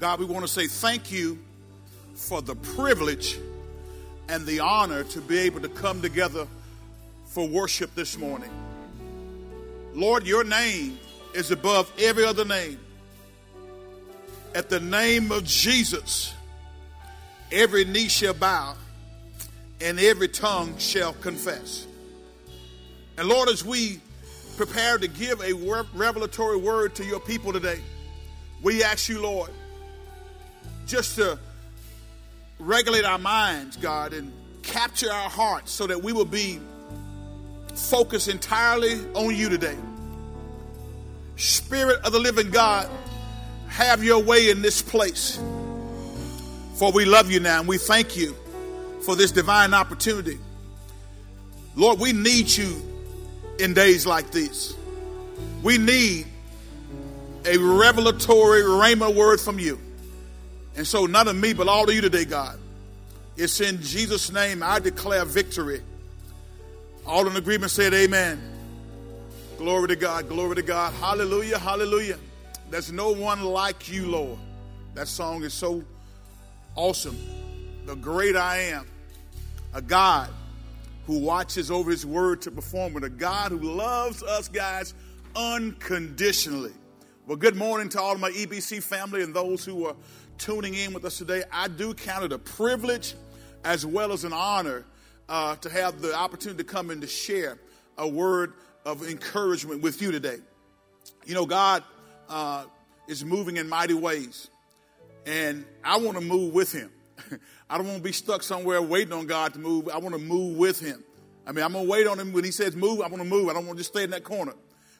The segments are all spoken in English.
God, we want to say thank you for the privilege and the honor to be able to come together for worship this morning. Lord, your name is above every other name. At the name of Jesus, every knee shall bow and every tongue shall confess. And Lord, as we prepare to give a revelatory word to your people today, we ask you, Lord, just to regulate our minds, God, and capture our hearts so that we will be focused entirely on you today. Spirit of the living God, have your way in this place. For we love you now and we thank you for this divine opportunity. Lord, we need you in days like this. We need a revelatory rhema word from you. And so, none of me, but all of you today, God. It's in Jesus' name I declare victory. All in agreement said, Amen. Glory to God, glory to God. Hallelujah, hallelujah. There's no one like you, Lord. That song is so awesome. The great I am, a God who watches over his word to perform it, a God who loves us, guys, unconditionally. Well, good morning to all of my EBC family and those who are tuning in with us today. I do count it a privilege as well as an honor uh, to have the opportunity to come and to share a word of encouragement with you today. You know, God uh, is moving in mighty ways, and I want to move with Him. I don't want to be stuck somewhere waiting on God to move. I want to move with Him. I mean, I'm going to wait on Him when He says move. I want to move. I don't want to just stay in that corner.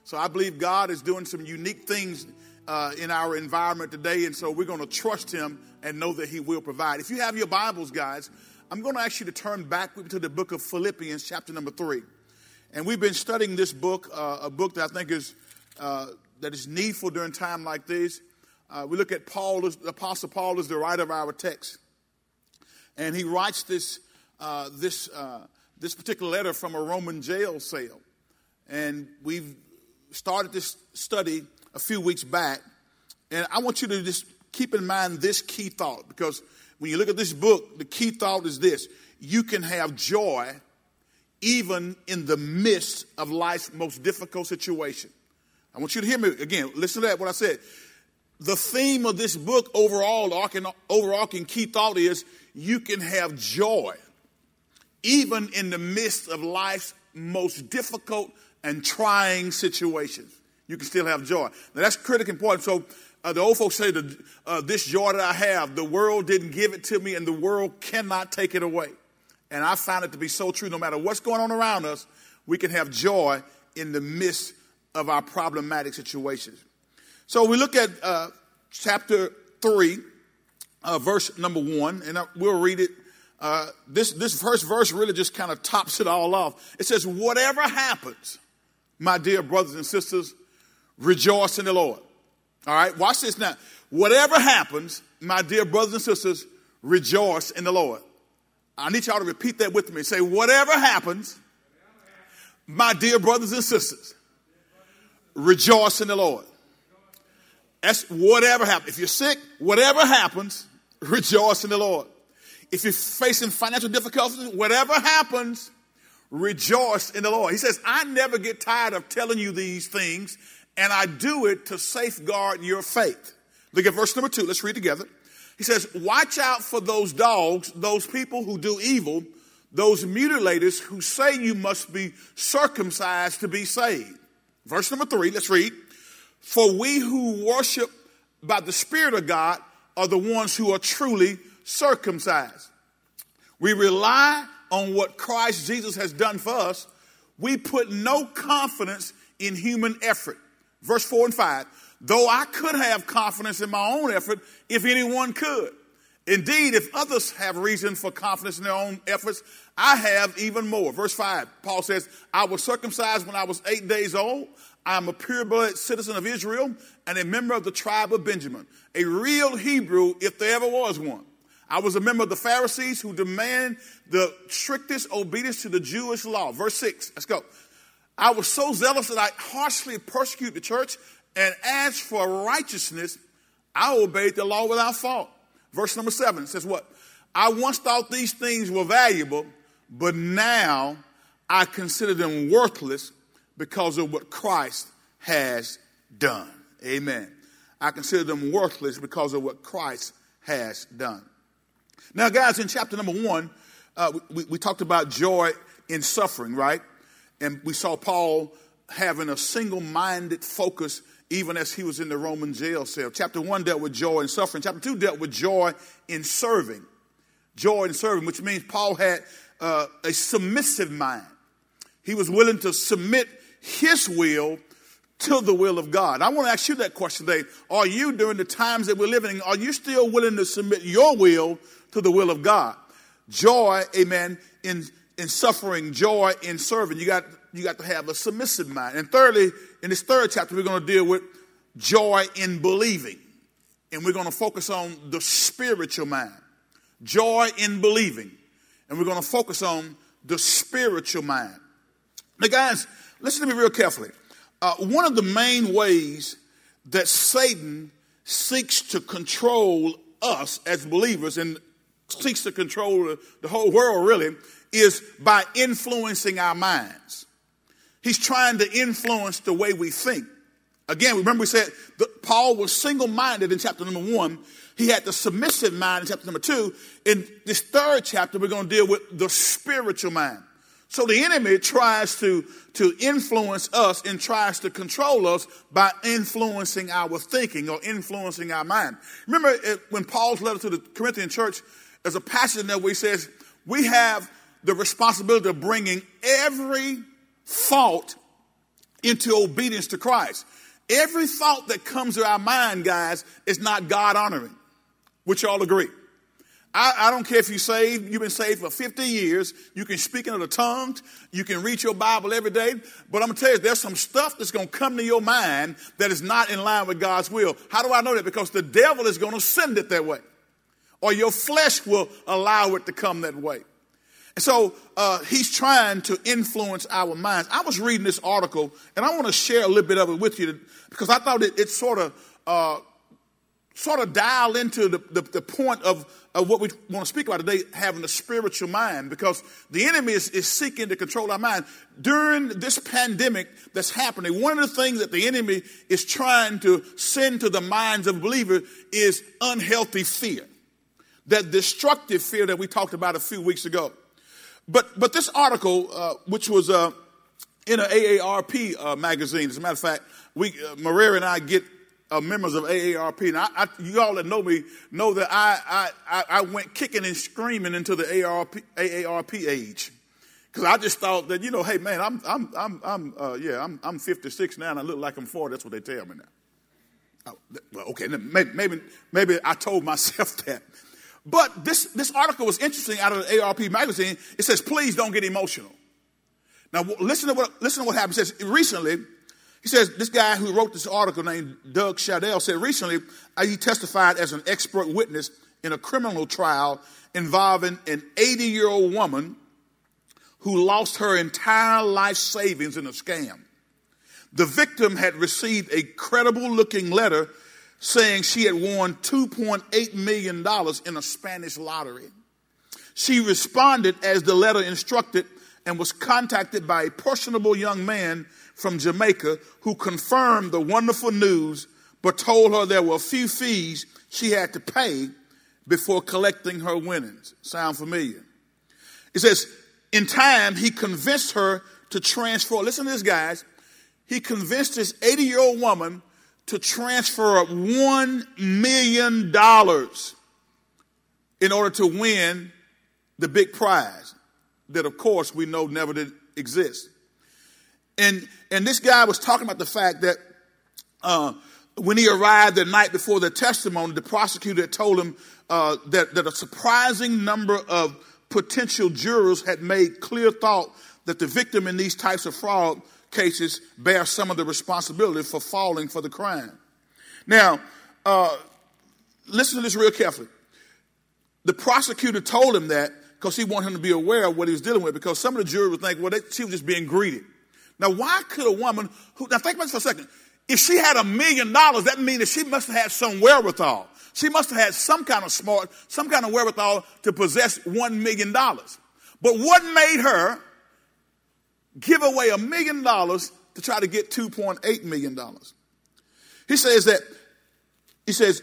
So I believe God is doing some unique things uh, in our environment today, and so we're going to trust Him and know that He will provide. If you have your Bibles, guys, I'm going to ask you to turn back to the book of Philippians, chapter number three. And we've been studying this book, uh, a book that I think is uh, that is needful during time like this. Uh, we look at Paul, the Apostle Paul is the writer of our text, and he writes this uh, this uh, this particular letter from a Roman jail cell. And we've started this study a few weeks back, and I want you to just keep in mind this key thought because when you look at this book, the key thought is this: you can have joy even in the midst of life's most difficult situation. I want you to hear me again. Listen to that, what I said. The theme of this book, overall, the overarching key thought is you can have joy even in the midst of life's most difficult and trying situations. You can still have joy. Now, that's critically important. So, uh, the old folks say that uh, this joy that I have, the world didn't give it to me, and the world cannot take it away. And I find it to be so true. No matter what's going on around us, we can have joy in the midst of our problematic situations. So we look at uh, chapter 3, uh, verse number 1, and we'll read it. Uh, this, this first verse really just kind of tops it all off. It says, Whatever happens, my dear brothers and sisters, rejoice in the Lord. All right, watch this now. Whatever happens, my dear brothers and sisters, rejoice in the Lord. I need y'all to repeat that with me. Say, whatever happens, my dear brothers and sisters, rejoice in the Lord. That's whatever happens. If you're sick, whatever happens, rejoice in the Lord. If you're facing financial difficulties, whatever happens, rejoice in the Lord. He says, I never get tired of telling you these things, and I do it to safeguard your faith. Look at verse number two. Let's read together. He says, Watch out for those dogs, those people who do evil, those mutilators who say you must be circumcised to be saved. Verse number three, let's read. For we who worship by the Spirit of God are the ones who are truly circumcised. We rely on what Christ Jesus has done for us. We put no confidence in human effort. Verse 4 and 5 though I could have confidence in my own effort if anyone could. Indeed, if others have reason for confidence in their own efforts, I have even more. Verse 5, Paul says, I was circumcised when I was eight days old. I am a pure-blooded citizen of Israel and a member of the tribe of Benjamin, a real Hebrew if there ever was one. I was a member of the Pharisees who demand the strictest obedience to the Jewish law. Verse 6, let's go. I was so zealous that I harshly persecuted the church and as for righteousness, I obeyed the law without fault. Verse number seven says what? I once thought these things were valuable, but now I consider them worthless because of what Christ has done. Amen. I consider them worthless because of what Christ has done. Now, guys, in chapter number one, uh, we, we talked about joy in suffering, right? And we saw Paul having a single minded focus even as he was in the Roman jail cell. Chapter one dealt with joy in suffering, chapter two dealt with joy in serving. Joy in serving, which means Paul had uh, a submissive mind. He was willing to submit his will to the will of God. I want to ask you that question today. Are you, during the times that we're living in, are you still willing to submit your will to the will of God? Joy, amen, in, in suffering, joy in serving. You got, you got to have a submissive mind. And thirdly, in this third chapter, we're going to deal with joy in believing. And we're going to focus on the spiritual mind. Joy in believing. And we're going to focus on the spiritual mind. Now, guys, listen to me real carefully. Uh, one of the main ways that Satan seeks to control us as believers and seeks to control the whole world really is by influencing our minds. He's trying to influence the way we think. Again, remember we said Paul was single minded in chapter number one. He had the submissive mind in chapter number two. In this third chapter, we're going to deal with the spiritual mind. So the enemy tries to, to influence us and tries to control us by influencing our thinking or influencing our mind. Remember it, when Paul's letter to the Corinthian church, there's a passage in there where he says, we have the responsibility of bringing every thought into obedience to Christ. Every thought that comes to our mind, guys, is not God honoring, which y'all agree. I, I, don't care if you saved, you've been saved for 50 years, you can speak in other tongues, you can read your Bible every day, but I'm gonna tell you, there's some stuff that's gonna come to your mind that is not in line with God's will. How do I know that? Because the devil is gonna send it that way. Or your flesh will allow it to come that way. And so uh, he's trying to influence our minds. I was reading this article, and I want to share a little bit of it with you because I thought it, it sort of uh, sort of dial into the, the, the point of, of, what we want to speak about today, having a spiritual mind, because the enemy is, is seeking to control our mind. During this pandemic that's happening, one of the things that the enemy is trying to send to the minds of believers is unhealthy fear. That destructive fear that we talked about a few weeks ago. But, but this article, uh, which was uh, in an AARP uh, magazine, as a matter of fact, we, uh, Maria and I get uh, members of AARP. And I, I, you all that know me know that I, I, I went kicking and screaming into the AARP, AARP age. Because I just thought that, you know, hey, man, I'm, I'm, I'm, I'm uh, yeah, I'm, I'm 56 now and I look like I'm 40. That's what they tell me now. Oh, well, okay, maybe, maybe, maybe I told myself that. But this, this article was interesting out of the AARP magazine. It says, please don't get emotional. Now, listen to what, listen to what happened. It says, recently, he says this guy who wrote this article named Doug Shadel said recently uh, he testified as an expert witness in a criminal trial involving an 80 year old woman who lost her entire life savings in a scam. The victim had received a credible looking letter saying she had won $2.8 million in a Spanish lottery. She responded as the letter instructed and was contacted by a personable young man from Jamaica who confirmed the wonderful news but told her there were a few fees she had to pay before collecting her winnings. Sound familiar? It says, in time, he convinced her to transfer. Listen to this, guys. He convinced this 80 year old woman to transfer $1 million in order to win the big prize that, of course, we know never did exist. And, and this guy was talking about the fact that uh, when he arrived the night before the testimony, the prosecutor told him uh, that, that a surprising number of potential jurors had made clear thought that the victim in these types of fraud cases bear some of the responsibility for falling for the crime. Now, uh, listen to this real carefully. The prosecutor told him that because he wanted him to be aware of what he was dealing with because some of the jury would think, well, they, she was just being greedy. Now, why could a woman who, now think about this for a second. if she had a million dollars, that means that she must have had some wherewithal. She must have had some kind of smart, some kind of wherewithal to possess one million dollars. But what made her give away a million dollars to try to get $2.8 million? He says that, he says,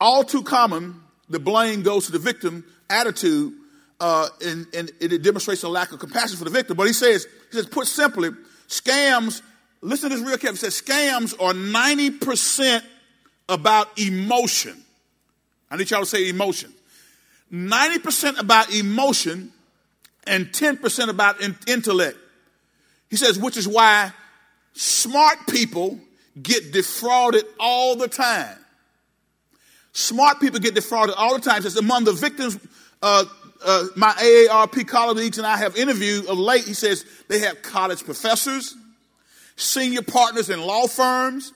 all too common, the blame goes to the victim attitude, uh, and, and it demonstrates a lack of compassion for the victim. But he says, he says, put simply, scams, listen to this real carefully, he says scams are 90% about emotion. I need y'all to say emotion. 90% about emotion and 10% about in- intellect. He says, which is why smart people get defrauded all the time. Smart people get defrauded all the time. He says, among the victims, uh, uh, my AARP colleagues and I have interviewed of late, he says they have college professors, senior partners in law firms,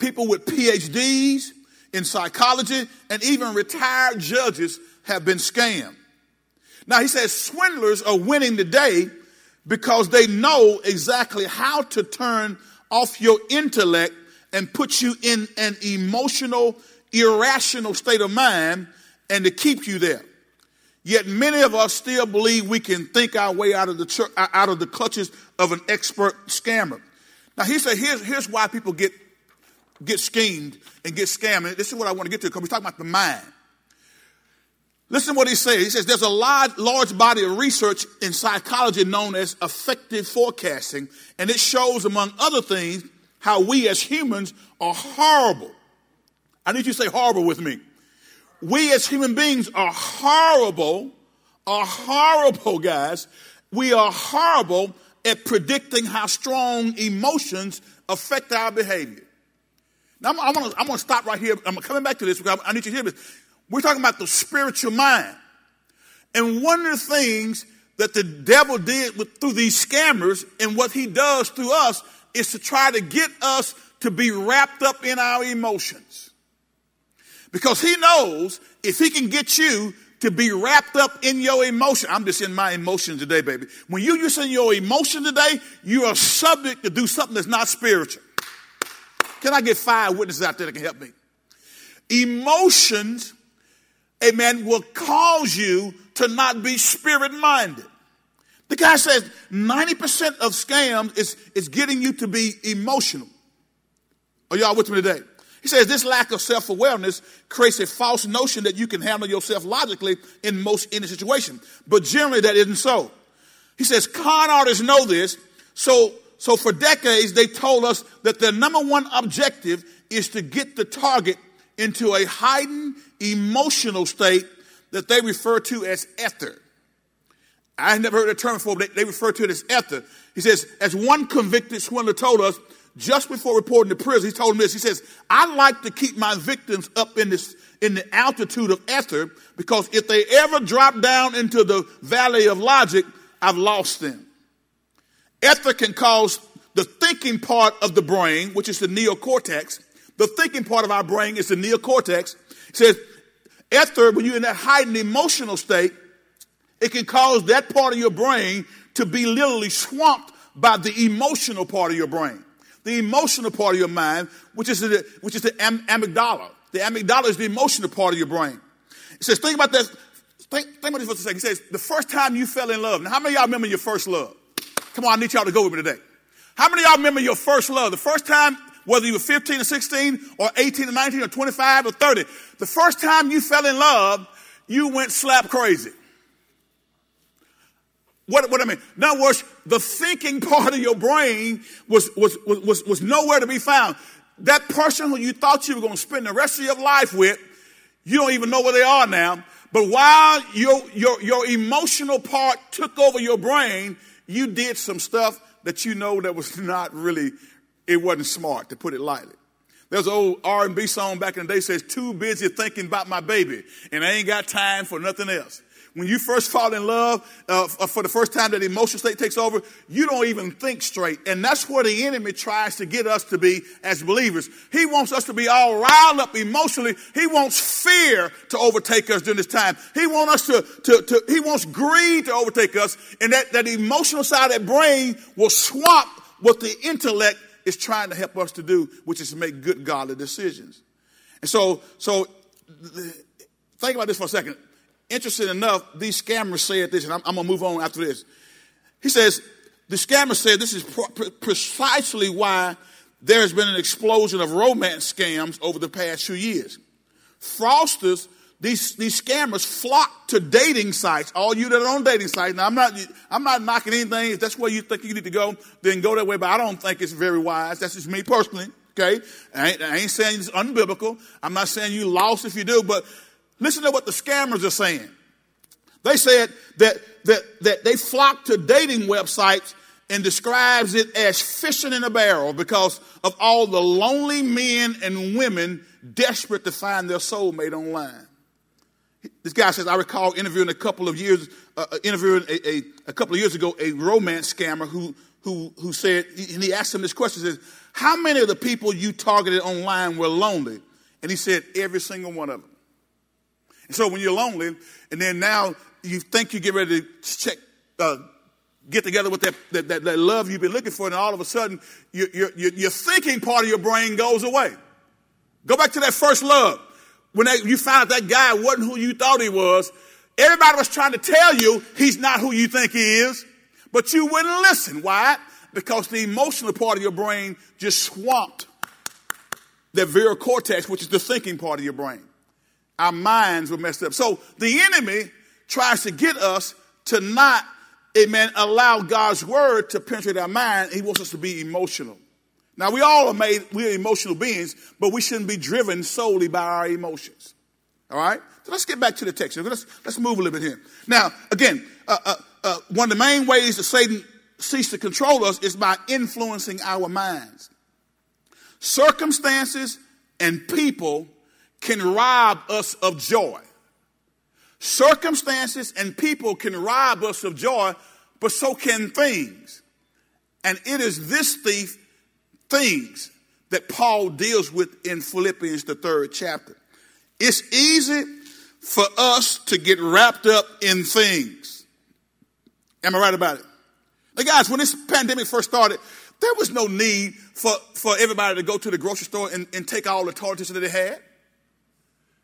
people with PhDs in psychology, and even retired judges have been scammed. Now he says swindlers are winning today because they know exactly how to turn off your intellect and put you in an emotional, irrational state of mind and to keep you there. Yet many of us still believe we can think our way out of the church, uh, out of the clutches of an expert scammer. Now he said, here's, here's why people get, get schemed and get scammed. This is what I want to get to because we're talking about the mind. Listen to what he says. He says there's a large, large body of research in psychology known as affective forecasting, and it shows, among other things, how we as humans are horrible. I need you to say horrible with me. We as human beings are horrible, are horrible, guys. We are horrible at predicting how strong emotions affect our behavior. Now, I'm, I'm going to stop right here. I'm coming back to this because I need you to hear this. We're talking about the spiritual mind. And one of the things that the devil did with, through these scammers and what he does through us is to try to get us to be wrapped up in our emotions. Because he knows if he can get you to be wrapped up in your emotion. I'm just in my emotions today, baby. When you use in your emotion today, you are subject to do something that's not spiritual. Can I get five witnesses out there that can help me? Emotions amen, will cause you to not be spirit minded. The guy says 90% of scams is, is getting you to be emotional. Are y'all with me today? He says this lack of self awareness creates a false notion that you can handle yourself logically in most any situation. But generally, that isn't so. He says con artists know this. So, so for decades, they told us that their number one objective is to get the target into a heightened emotional state that they refer to as ether. I never heard the term before, but they, refer to it as ether. He says, as one convicted swindler told us just before reporting to prison, he told him this. He says, I like to keep my victims up in this, in the altitude of ether because if they ever drop down into the valley of logic, I've lost them. Ether can cause the thinking part of the brain, which is the neocortex, the thinking part of our brain is the neocortex. It says, ether, when you're in that heightened emotional state, it can cause that part of your brain to be literally swamped by the emotional part of your brain. The emotional part of your mind, which is the, which is the am- amygdala. The amygdala is the emotional part of your brain. It says, think about this. Think, think about this for a second. He says, the first time you fell in love. Now, how many y'all remember your first love? Come on, I need y'all to go with me today. How many y'all remember your first love? The first time whether you were 15 or 16 or 18 or 19 or 25 or 30. The first time you fell in love, you went slap crazy. What, what I mean? In other words, the thinking part of your brain was, was, was, was, nowhere to be found. That person who you thought you were going to spend the rest of your life with, you don't even know where they are now. But while your, your, your emotional part took over your brain, you did some stuff that you know that was not really it wasn't smart, to put it lightly. There's an old R&B song back in the day says, too busy thinking about my baby, and I ain't got time for nothing else. When you first fall in love, uh, for the first time that emotional state takes over, you don't even think straight. And that's where the enemy tries to get us to be as believers. He wants us to be all riled up emotionally. He wants fear to overtake us during this time. He wants us to, to, to he wants greed to overtake us. And that, that emotional side of that brain will swap what the intellect is trying to help us to do, which is to make good godly decisions. And so, so think about this for a second. Interesting enough, these scammers said this, and I'm, I'm going to move on after this. He says, the scammer said this is precisely why there has been an explosion of romance scams over the past few years. Fraudsters, these, these scammers flock to dating sites. All you that are on dating sites. Now, I'm not, I'm not knocking anything. If that's where you think you need to go, then go that way. But I don't think it's very wise. That's just me personally. Okay. I ain't, I ain't saying it's unbiblical. I'm not saying you lost if you do, but listen to what the scammers are saying. They said that, that, that they flock to dating websites and describes it as fishing in a barrel because of all the lonely men and women desperate to find their soulmate online. This guy says, I recall interviewing a couple of years, uh, uh interviewing a, a, a, couple of years ago a romance scammer who, who, who said, and he asked him this question, says, how many of the people you targeted online were lonely? And he said, every single one of them. And so when you're lonely, and then now you think you get ready to check, uh, get together with that, that, that, that, love you've been looking for, and all of a sudden, your, your, your thinking part of your brain goes away. Go back to that first love. When they, you found that guy wasn't who you thought he was, everybody was trying to tell you he's not who you think he is, but you wouldn't listen. Why? Because the emotional part of your brain just swamped the visual cortex, which is the thinking part of your brain. Our minds were messed up. So the enemy tries to get us to not amen, allow God's word to penetrate our mind, he wants us to be emotional. Now, we all are made, we're emotional beings, but we shouldn't be driven solely by our emotions. All right? So let's get back to the text. Let's, let's move a little bit here. Now, again, uh, uh, uh, one of the main ways that Satan seeks to control us is by influencing our minds. Circumstances and people can rob us of joy. Circumstances and people can rob us of joy, but so can things. And it is this thief, things, that Paul deals with in Philippians, the third chapter. It's easy for us to get wrapped up in things. Am I right about it? Now, guys, when this pandemic first started, there was no need for, for everybody to go to the grocery store and, and take all the toilet tissue that they had,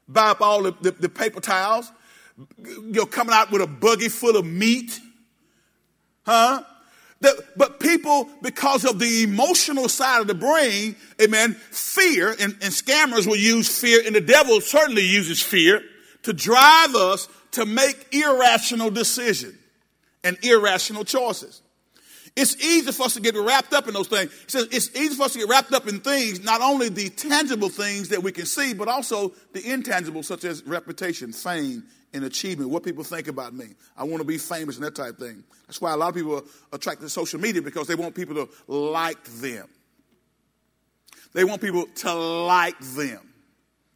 buy up all the, the, the paper towels, you know, coming out with a buggy full of meat. Huh? But people, because of the emotional side of the brain, amen, fear, and, and scammers will use fear, and the devil certainly uses fear to drive us to make irrational decisions and irrational choices. It's easy for us to get wrapped up in those things. He says it's easy for us to get wrapped up in things, not only the tangible things that we can see, but also the intangible, such as reputation, fame, and achievement. What people think about me. I want to be famous and that type thing. That's why a lot of people are attracted to social media because they want people to like them. They want people to like them.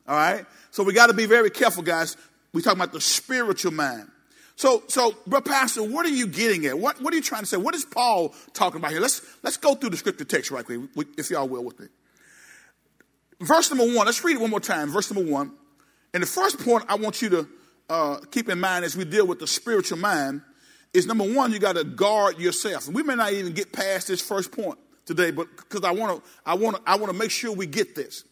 All right? So we got to be very careful, guys. We're talking about the spiritual mind. So, so, but Pastor, what are you getting at? What, what are you trying to say? What is Paul talking about here? Let's, let's go through the scripture text right quick, if y'all will with me. Verse number one, let's read it one more time. Verse number one. And the first point I want you to uh, keep in mind as we deal with the spiritual mind is number one, you got to guard yourself. We may not even get past this first point today, but because I want to, I want to, I want to make sure we get this.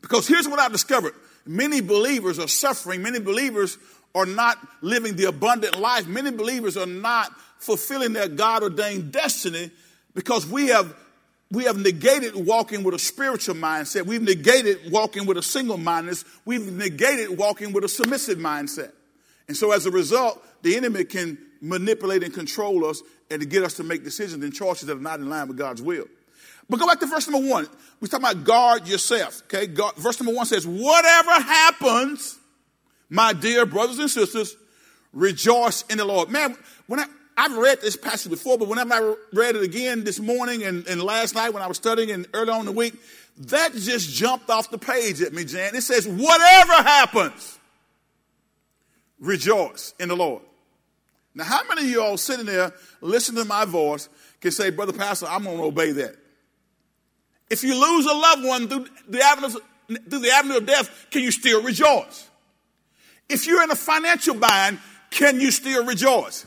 Because here's what I've discovered: many believers are suffering. Many believers are not living the abundant life. Many believers are not fulfilling their God ordained destiny because we have we have negated walking with a spiritual mindset. We've negated walking with a single mindedness. We've negated walking with a submissive mindset. And so as a result, the enemy can manipulate and control us and to get us to make decisions and choices that are not in line with God's will. But go back to verse number one. We're talking about guard yourself. Okay. Verse number one says, whatever happens, my dear brothers and sisters, rejoice in the Lord. Man, when I, I've read this passage before, but whenever I read it again this morning and, and last night when I was studying and early on in the week, that just jumped off the page at me, Jan. It says, whatever happens, rejoice in the Lord. Now, how many of you all sitting there listening to my voice can say, Brother Pastor, I'm going to obey that? If you lose a loved one through the avenue, through the avenue of death, can you still rejoice? If you're in a financial bind, can you still rejoice?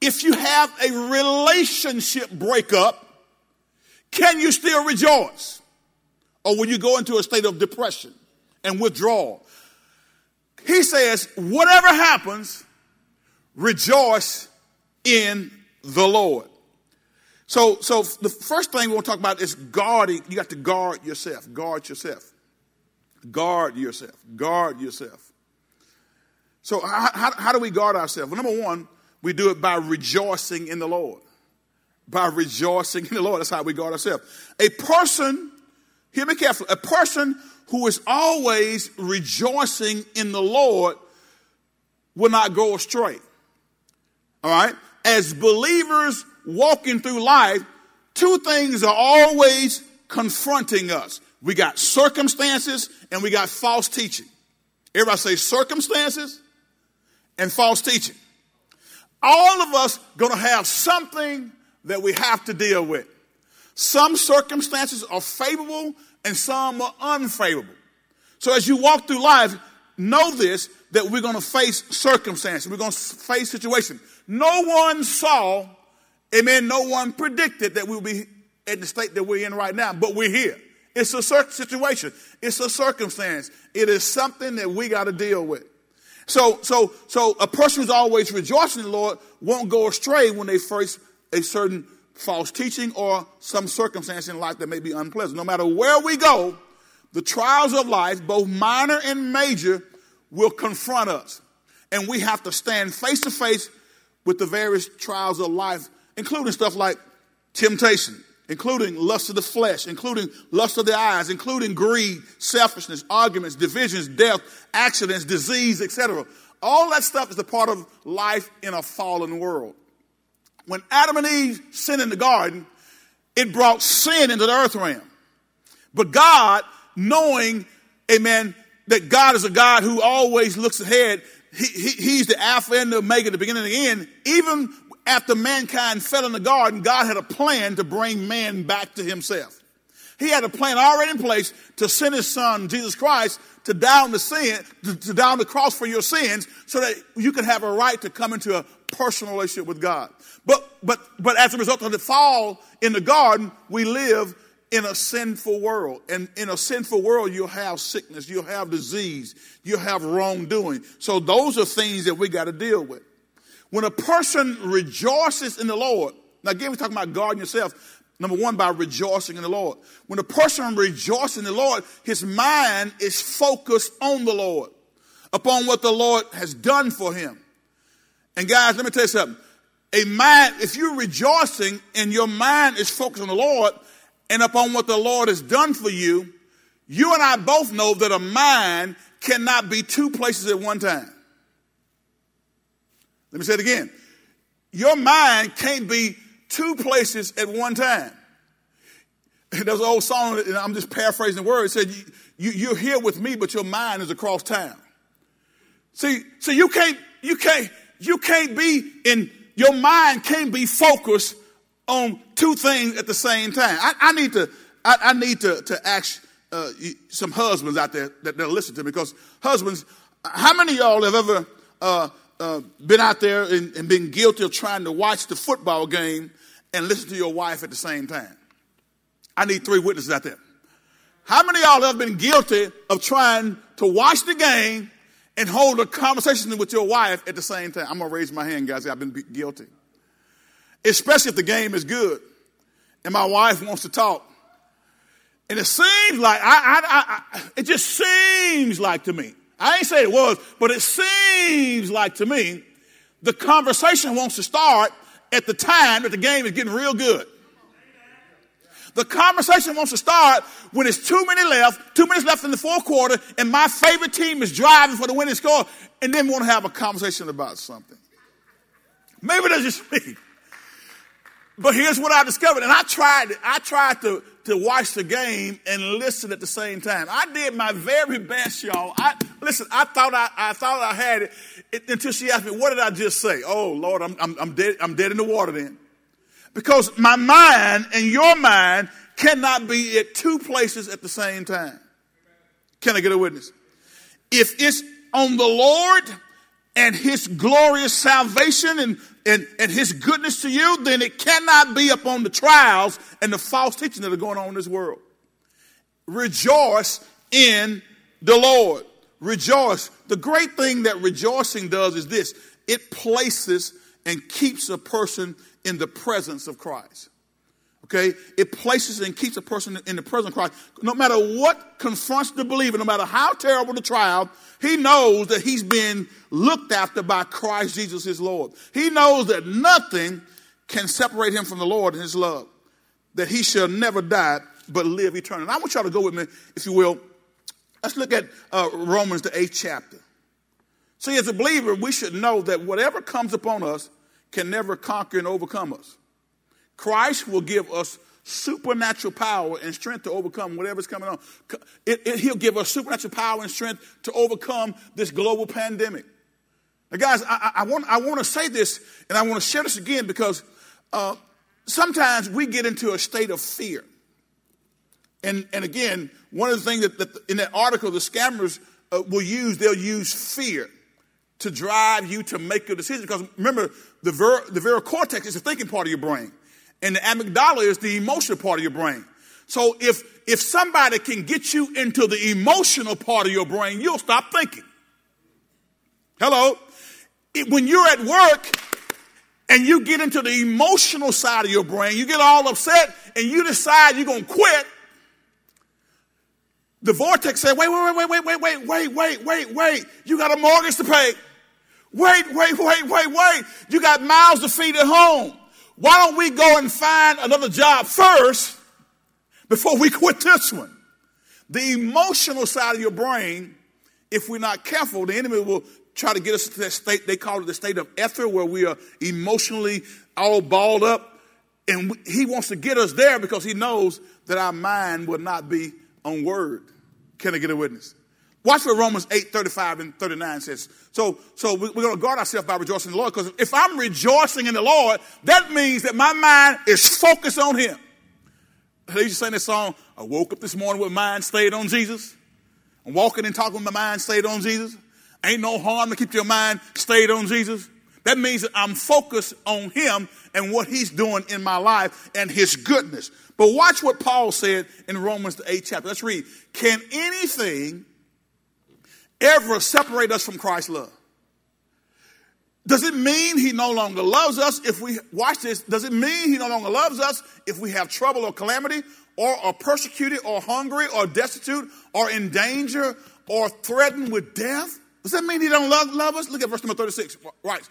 If you have a relationship breakup, can you still rejoice? Or will you go into a state of depression and withdrawal? He says, whatever happens, rejoice in the Lord. So, so the first thing we want to talk about is guarding. You got to guard yourself. Guard yourself. Guard yourself. Guard yourself. So, how, how, how do we guard ourselves? Well, number one, we do it by rejoicing in the Lord. By rejoicing in the Lord. That's how we guard ourselves. A person, hear me carefully, a person who is always rejoicing in the Lord will not go astray. All right? As believers walking through life, two things are always confronting us. We got circumstances and we got false teaching. Everybody say circumstances and false teaching. All of us going to have something that we have to deal with. Some circumstances are favorable and some are unfavorable. So as you walk through life, know this that we're going to face circumstances. We're going to face situations. No one saw, amen, no one predicted that we'll be in the state that we're in right now, but we're here. It's a situation. It's a circumstance. It is something that we got to deal with. So, so, so a person who's always rejoicing in the Lord won't go astray when they face a certain false teaching or some circumstance in life that may be unpleasant. No matter where we go, the trials of life, both minor and major, will confront us. And we have to stand face to face with the various trials of life, including stuff like temptation, including lust of the flesh, including lust of the eyes, including greed, selfishness, arguments, divisions, death, accidents, disease, etc. All that stuff is a part of life in a fallen world. When Adam and Eve sinned in the garden, it brought sin into the earth realm. But God, knowing, amen, that God is a God who always looks ahead, he, he, He's the Alpha and the Omega, the beginning and the end, even after mankind fell in the garden, God had a plan to bring man back to himself. He had a plan already in place to send his son, Jesus Christ, to die on the sin, to, to on the cross for your sins, so that you can have a right to come into a personal relationship with God. But, but, but as a result of the fall in the garden, we live in a sinful world. And in a sinful world, you'll have sickness, you'll have disease, you'll have wrongdoing. So those are things that we got to deal with. When a person rejoices in the Lord, now again, we're talking about guarding yourself. Number one, by rejoicing in the Lord. When a person rejoices in the Lord, his mind is focused on the Lord, upon what the Lord has done for him. And guys, let me tell you something. A mind, if you're rejoicing and your mind is focused on the Lord and upon what the Lord has done for you, you and I both know that a mind cannot be two places at one time. Let me say it again. Your mind can't be two places at one time. There's an old song, and I'm just paraphrasing the word. It said, you, you, are here with me, but your mind is across town. See, so you can't, you can't, you can't be in, your mind can't be focused on two things at the same time. I, I need to, I, I, need to, to ask uh, some husbands out there that they'll listen to me because husbands, how many of y'all have ever uh, uh, been out there and, and been guilty of trying to watch the football game and listen to your wife at the same time? I need three witnesses out there. How many of y'all have been guilty of trying to watch the game and hold a conversation with your wife at the same time? I'm going to raise my hand, guys. I've been guilty. Especially if the game is good and my wife wants to talk. And it seems like, I, I, I, it just seems like to me I ain't say it was, but it seems like to me the conversation wants to start at the time that the game is getting real good. The conversation wants to start when it's two minutes left, two minutes left in the fourth quarter, and my favorite team is driving for the winning score, and then want to have a conversation about something. Maybe that's just me. But here's what I discovered, and I tried, I tried to to watch the game and listen at the same time. I did my very best, y'all. I listen. I thought I, I thought I had it, it, until she asked me, "What did I just say?" Oh Lord, I'm, I'm, I'm dead. I'm dead in the water then, because my mind and your mind cannot be at two places at the same time. Can I get a witness? If it's on the Lord and his glorious salvation and, and, and his goodness to you, then it cannot be upon the trials and the false teaching that are going on in this world. Rejoice in the Lord. Rejoice. The great thing that rejoicing does is this it places and keeps a person in the presence of Christ. Okay? It places and keeps a person in the presence of Christ. No matter what confronts the believer, no matter how terrible the trial, he knows that he's been looked after by Christ Jesus his Lord. He knows that nothing can separate him from the Lord and his love. That he shall never die, but live eternally. And I want y'all to go with me, if you will. Let's look at uh, Romans, the eighth chapter. See, as a believer, we should know that whatever comes upon us can never conquer and overcome us. Christ will give us supernatural power and strength to overcome whatever's coming on. It, it, he'll give us supernatural power and strength to overcome this global pandemic. Now, guys, I, I, want, I want to say this and I want to share this again because uh, sometimes we get into a state of fear. And, and again, one of the things that, that in that article the scammers uh, will use, they'll use fear to drive you to make a decision. Because remember, the, ver, the vero cortex is the thinking part of your brain and the amygdala is the emotional part of your brain. So if if somebody can get you into the emotional part of your brain, you'll stop thinking. Hello? It, when you're at work and you get into the emotional side of your brain, you get all upset and you decide you're going to quit. The vortex said, wait, wait, wait, wait, wait, wait, wait, wait, wait, wait. Wait. You got a mortgage to pay. Wait, wait, wait, wait, wait. You got mouths to feed at home. Why don't we go and find another job first before we quit this one? The emotional side of your brain, if we're not careful, the enemy will try to get us to that state, they call it the state of ether, where we are emotionally all balled up. And he wants to get us there because he knows that our mind will not be on word. Can I get a witness? Watch what Romans 8, 35 and 39 says. So, so we're going to guard ourselves by rejoicing in the Lord because if I'm rejoicing in the Lord, that means that my mind is focused on Him. They used to sing this song, I woke up this morning with mind stayed on Jesus. I'm walking and talking with my mind stayed on Jesus. Ain't no harm to keep your mind stayed on Jesus. That means that I'm focused on Him and what He's doing in my life and His goodness. But watch what Paul said in Romans the 8th chapter. Let's read. Can anything ever separate us from Christ's love. Does it mean he no longer loves us if we, watch this, does it mean he no longer loves us if we have trouble or calamity or are persecuted or hungry or destitute or in danger or threatened with death? Does that mean he don't love, love us? Look at verse number 36. Right.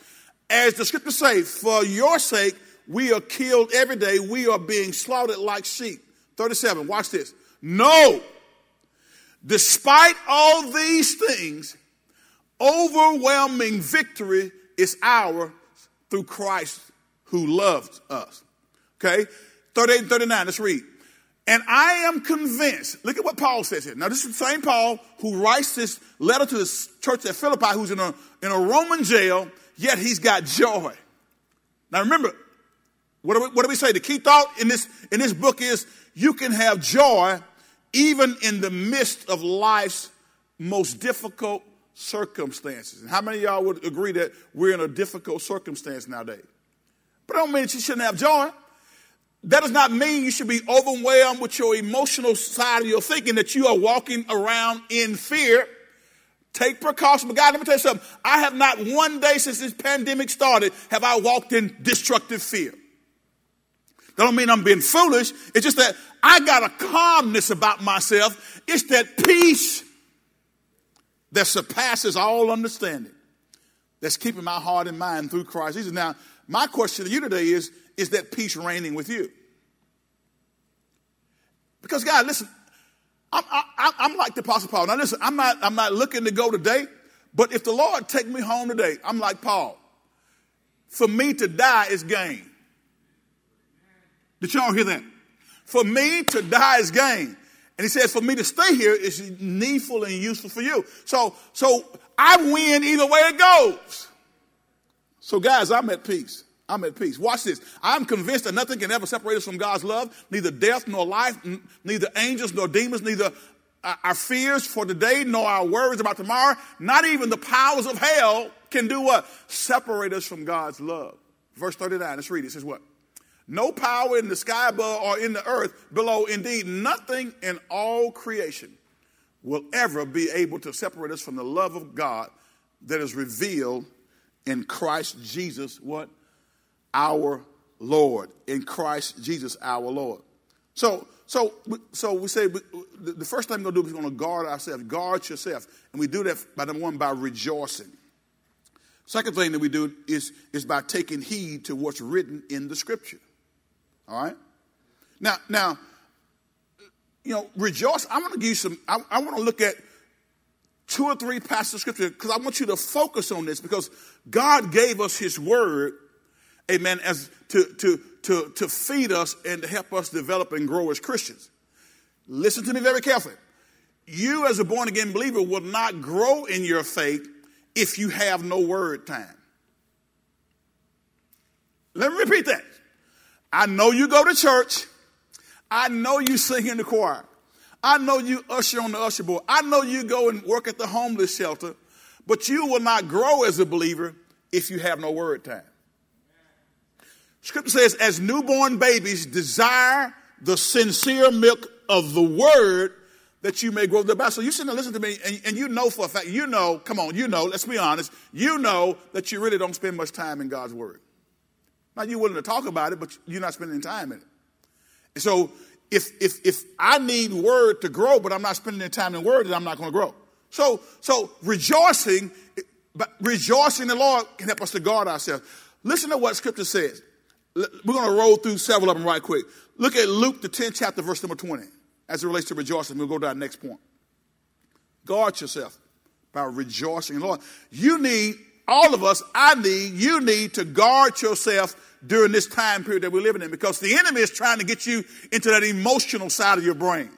As the scriptures say, for your sake we are killed every day. We are being slaughtered like sheep. 37. Watch this. No. Despite all these things, overwhelming victory is ours through Christ who loved us. Okay? 38 and 39, let's read. And I am convinced, look at what Paul says here. Now, this is the same Paul who writes this letter to the church at Philippi, who's in a, in a Roman jail, yet he's got joy. Now, remember, what do, we, what do we say? The key thought in this, in this book is you can have joy even in the midst of life's most difficult circumstances. And how many of y'all would agree that we're in a difficult circumstance nowadays? But I don't mean that you shouldn't have joy. That does not mean you should be overwhelmed with your emotional side of your thinking that you are walking around in fear. Take precaution. But God, let me tell you something. I have not one day since this pandemic started have I walked in destructive fear. That don't mean I'm being foolish. It's just that I got a calmness about myself. It's that peace that surpasses all understanding that's keeping my heart and mind through Christ Jesus. Now, my question to you today is, is that peace reigning with you? Because God, listen, I'm, I, am like the Apostle Paul. Now listen, I'm not, I'm not looking to go today, but if the Lord take me home today, I'm like Paul. For me to die is gain. Did y'all hear that? For me to die is gain. And he says, for me to stay here is needful and useful for you. So, so I win either way it goes. So guys, I'm at peace. I'm at peace. Watch this. I'm convinced that nothing can ever separate us from God's love. Neither death nor life, n- neither angels nor demons, neither uh, our fears for today, nor our worries about tomorrow, not even the powers of hell can do what? Separate us from God's love. Verse 39, let's read it. It says what? No power in the sky above or in the earth below, indeed, nothing in all creation will ever be able to separate us from the love of God that is revealed in Christ Jesus, what? Our Lord. In Christ Jesus, our Lord. So, so, so we say the first thing we're going to do is we're going to guard ourselves. Guard yourself. And we do that by number one, by rejoicing. Second thing that we do is, is by taking heed to what's written in the scripture. All right? Now, now, you know, rejoice. I want to give you some, I, I want to look at two or three passages of scripture because I want you to focus on this because God gave us his word, amen, as to, to, to, to feed us and to help us develop and grow as Christians. Listen to me very carefully. You, as a born again believer, will not grow in your faith if you have no word time. Let me repeat that. I know you go to church. I know you sing in the choir. I know you usher on the usher board. I know you go and work at the homeless shelter, but you will not grow as a believer if you have no word time. Scripture says, as newborn babies desire the sincere milk of the word that you may grow the Bible. So you sit and listen to me, and, and you know for a fact, you know, come on, you know, let's be honest, you know that you really don't spend much time in God's word. Now you're willing to talk about it, but you're not spending time in it. And so if if if I need word to grow, but I'm not spending any time in word, then I'm not going to grow. So so rejoicing, but rejoicing in the Lord can help us to guard ourselves. Listen to what Scripture says. We're going to roll through several of them right quick. Look at Luke, the 10th chapter, verse number 20, as it relates to rejoicing. We'll go to our next point. Guard yourself by rejoicing in the Lord. You need, all of us, I need, you need to guard yourself during this time period that we're living in because the enemy is trying to get you into that emotional side of your brain.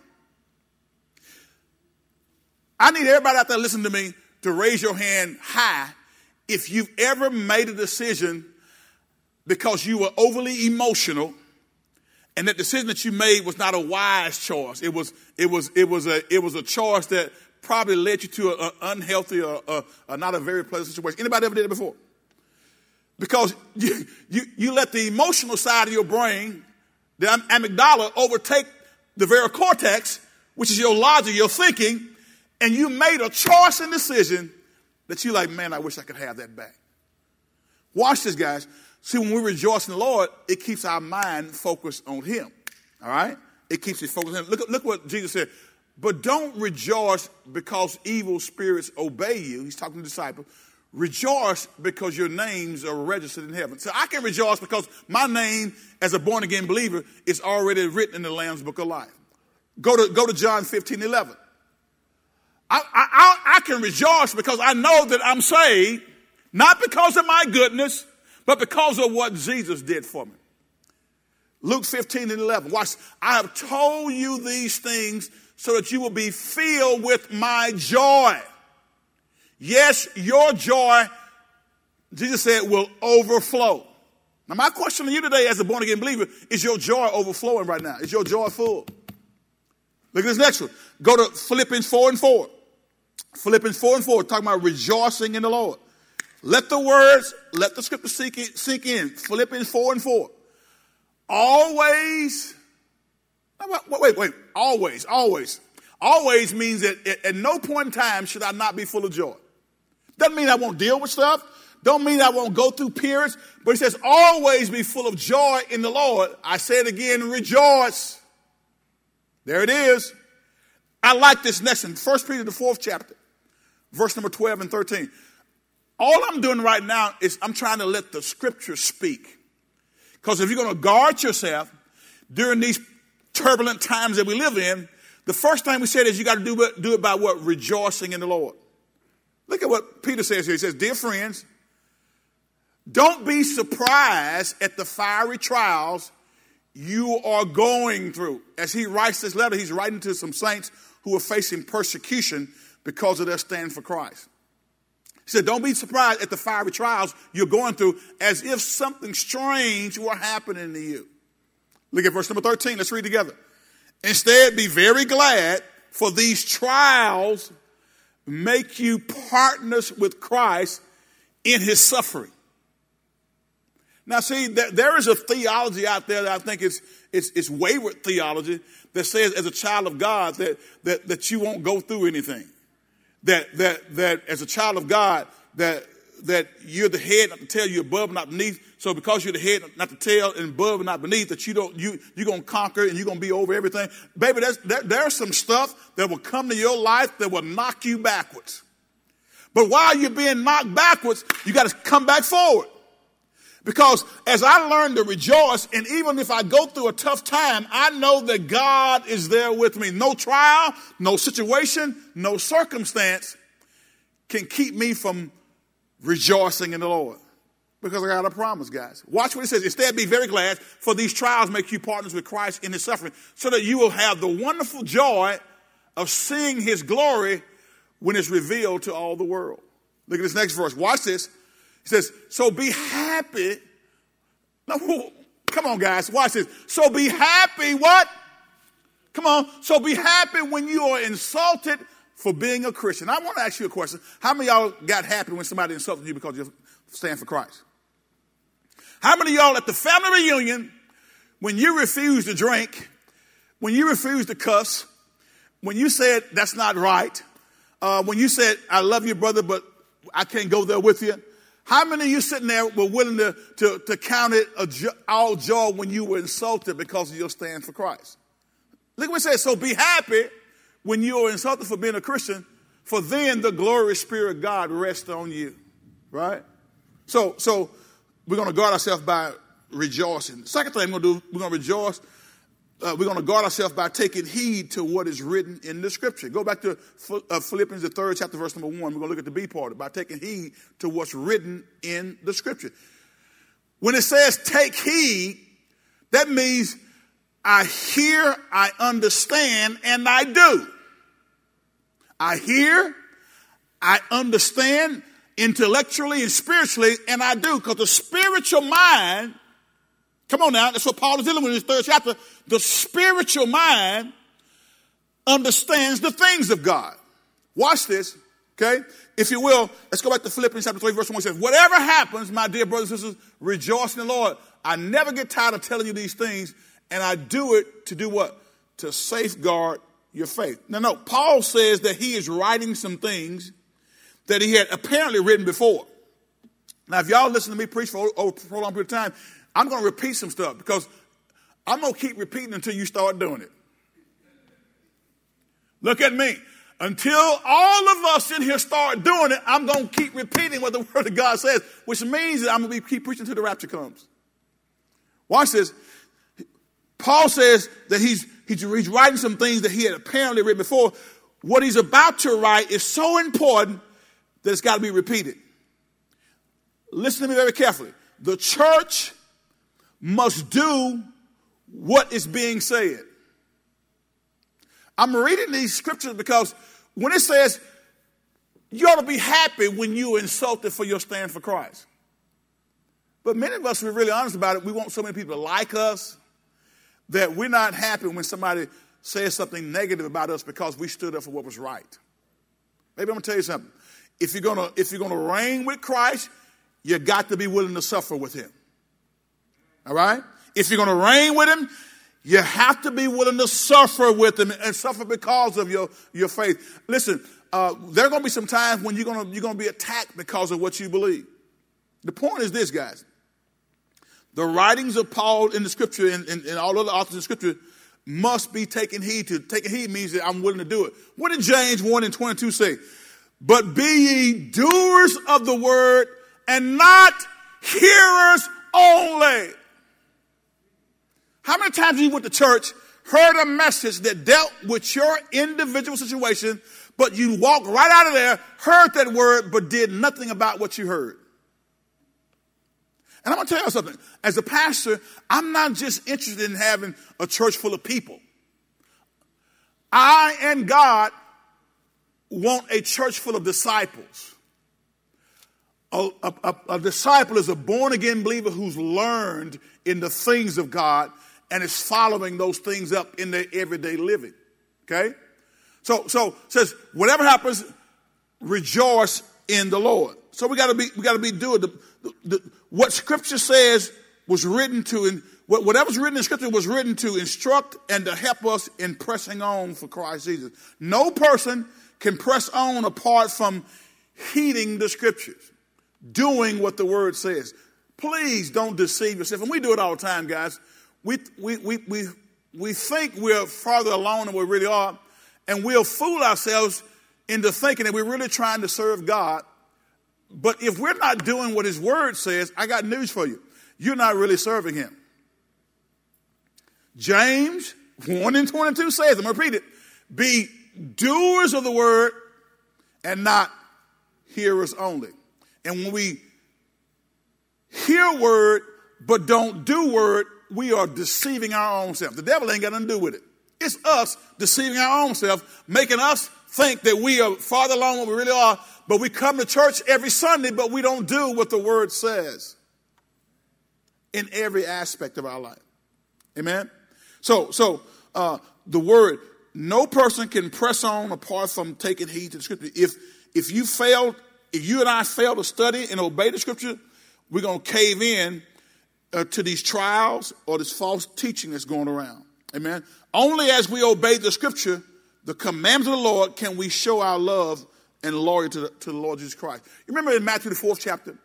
I need everybody out there listening to me to raise your hand high if you've ever made a decision because you were overly emotional and that decision that you made was not a wise choice. It was, it was, it was a, it was a choice that probably led you to an unhealthy or, not a very pleasant situation. Anybody ever did it before? Because you, you, you let the emotional side of your brain, the amygdala, overtake the very cortex, which is your logic, your thinking, and you made a choice and decision that you like, man, I wish I could have that back. Watch this, guys. See, when we rejoice in the Lord, it keeps our mind focused on Him. All right? It keeps it focused on Him. Look, look what Jesus said. But don't rejoice because evil spirits obey you. He's talking to the disciples. Rejoice because your names are registered in heaven. So I can rejoice because my name as a born again believer is already written in the Lamb's book of life. Go to, go to John 15, 11. I, I, I can rejoice because I know that I'm saved, not because of my goodness, but because of what Jesus did for me. Luke 15 and 11. Watch. I have told you these things so that you will be filled with my joy. Yes, your joy, Jesus said, will overflow. Now, my question to you today as a born again believer is your joy overflowing right now? Is your joy full? Look at this next one. Go to Philippians 4 and 4. Philippians 4 and 4, talking about rejoicing in the Lord. Let the words, let the scripture sink in. Philippians 4 and 4. Always, wait, wait, wait, always, always. Always means that at, no point in time should I not be full of joy. Doesn't mean I won't deal with stuff. Don't mean I won't go through periods, but it says always be full of joy in the Lord. I say it again, rejoice. There it is. I like this next one. First Peter, the fourth chapter, verse number 12 and 13. All I'm doing right now is I'm trying to let the scripture speak. Because if you're going to guard yourself during these turbulent times that we live in, the first thing we said is you got to do it, do it by what? Rejoicing in the Lord. Look at what Peter says here. He says, Dear friends, don't be surprised at the fiery trials you are going through. As he writes this letter, he's writing to some saints who are facing persecution because of their stand for Christ. He said, Don't be surprised at the fiery trials you're going through as if something strange were happening to you. Look at verse number 13. Let's read together. Instead, be very glad for these trials make you partners with Christ in his suffering. Now, see, there is a theology out there that I think is, is, is wayward theology that says, as a child of God, that, that, that you won't go through anything. That, that, that as a child of God, that, that you're the head, not the tail, you're above, not beneath. So because you're the head, not the tail, and above and not beneath, that you don't, you, you're going to conquer and you're going to be over everything. Baby, there, there's some stuff that will come to your life that will knock you backwards. But while you're being knocked backwards, you got to come back forward. Because as I learn to rejoice, and even if I go through a tough time, I know that God is there with me. No trial, no situation, no circumstance can keep me from rejoicing in the Lord. Because I got a promise, guys. Watch what it says. Instead, be very glad, for these trials make you partners with Christ in his suffering, so that you will have the wonderful joy of seeing his glory when it's revealed to all the world. Look at this next verse. Watch this. He says, So be happy. No, come on, guys. Watch this. So be happy, what? Come on. So be happy when you are insulted for being a Christian. I want to ask you a question. How many y'all got happy when somebody insulted you because you stand for Christ? How many y'all at the family reunion, when you refused to drink, when you refused to cuss, when you said that's not right, uh, when you said I love you, brother, but I can't go there with you? How many of you sitting there were willing to, to, to count it jo- all joy when you were insulted because of your stand for Christ? Look what it says. So be happy when you are insulted for being a Christian, for then the glorious Spirit of God rests on you. Right? So, so we're going to guard ourselves by rejoicing. The second thing we're going to do, we're going to rejoice. Uh, we're going to guard ourselves by taking heed to what is written in the scripture. Go back to uh, Philippians, the third chapter, verse number one. We're going to look at the B part by taking heed to what's written in the scripture. When it says take heed, that means I hear, I understand, and I do. I hear, I understand intellectually and spiritually, and I do, because the spiritual mind, come on now, that's what Paul is dealing with in his third chapter. The spiritual mind understands the things of God. Watch this, okay? If you will, let's go back to Philippians chapter 3, verse 1. It says, Whatever happens, my dear brothers and sisters, rejoice in the Lord. I never get tired of telling you these things, and I do it to do what? To safeguard your faith. Now, no, Paul says that he is writing some things that he had apparently written before. Now, if y'all listen to me preach for over a long period of time, I'm going to repeat some stuff because I'm going to keep repeating until you start doing it. Look at me. Until all of us in here start doing it, I'm going to keep repeating what the Word of God says, which means that I'm going to keep preaching until the rapture comes. Watch this. Paul says that he's, he's, he's writing some things that he had apparently written before. What he's about to write is so important that it's got to be repeated. Listen to me very carefully. The church must do what is being said. I'm reading these scriptures because when it says you ought to be happy when you are insulted for your stand for Christ. But many of us, we're really honest about it, we want so many people to like us that we're not happy when somebody says something negative about us because we stood up for what was right. Maybe I'm gonna tell you something. If you're gonna if you're gonna reign with Christ, you got to be willing to suffer with him. All right? If you're gonna reign with him, you have to be willing to suffer with him and suffer because of your, your faith. Listen, uh, there are gonna be some times when you're gonna you're gonna be attacked because of what you believe. The point is this, guys. The writings of Paul in the scripture and, and, and all other authors in scripture must be taken heed to. Taking heed means that I'm willing to do it. What did James 1 and 22 say? But be ye doers of the word and not hearers only. How many times you went to church, heard a message that dealt with your individual situation, but you walked right out of there, heard that word, but did nothing about what you heard? And I'm going to tell you something. As a pastor, I'm not just interested in having a church full of people. I and God want a church full of disciples. A, a, a, disciple is a born again believer who's learned in the things of God and is following those things up in their everyday living. Okay? So, so says, whatever happens, rejoice in the Lord. So we got to be, we got to be doing the, the, the, what Scripture says was written to, and whatever's written in Scripture was written to instruct and to help us in pressing on for Christ Jesus. No person can press on apart from heeding the Scriptures, doing what the Word says. Please don't deceive yourself. And we do it all the time, guys. We, we, we, we, we think we're farther along than we really are, and we'll fool ourselves into thinking that we're really trying to serve God. But if we're not doing what His Word says, I got news for you. You're not really serving Him. James 1 and 22 says, I'm going to repeat it, be doers of the Word and not hearers only. And when we hear Word but don't do Word, we are deceiving our own self. The devil ain't got nothing to do with it. It's us deceiving our own self, making us think that we are farther along than we really are, but we come to church every Sunday, but we don't do what the word says in every aspect of our life. Amen? So, so uh, the word, no person can press on apart from taking heed to the scripture. If if you fail, if you and I fail to study and obey the scripture, we're going to cave in uh, to these trials or this false teaching that's going around. Amen. Only as we obey the scripture, the commandments of the Lord, can we show our love and loyalty to the, to the Lord Jesus Christ. You remember in Matthew, the fourth chapter?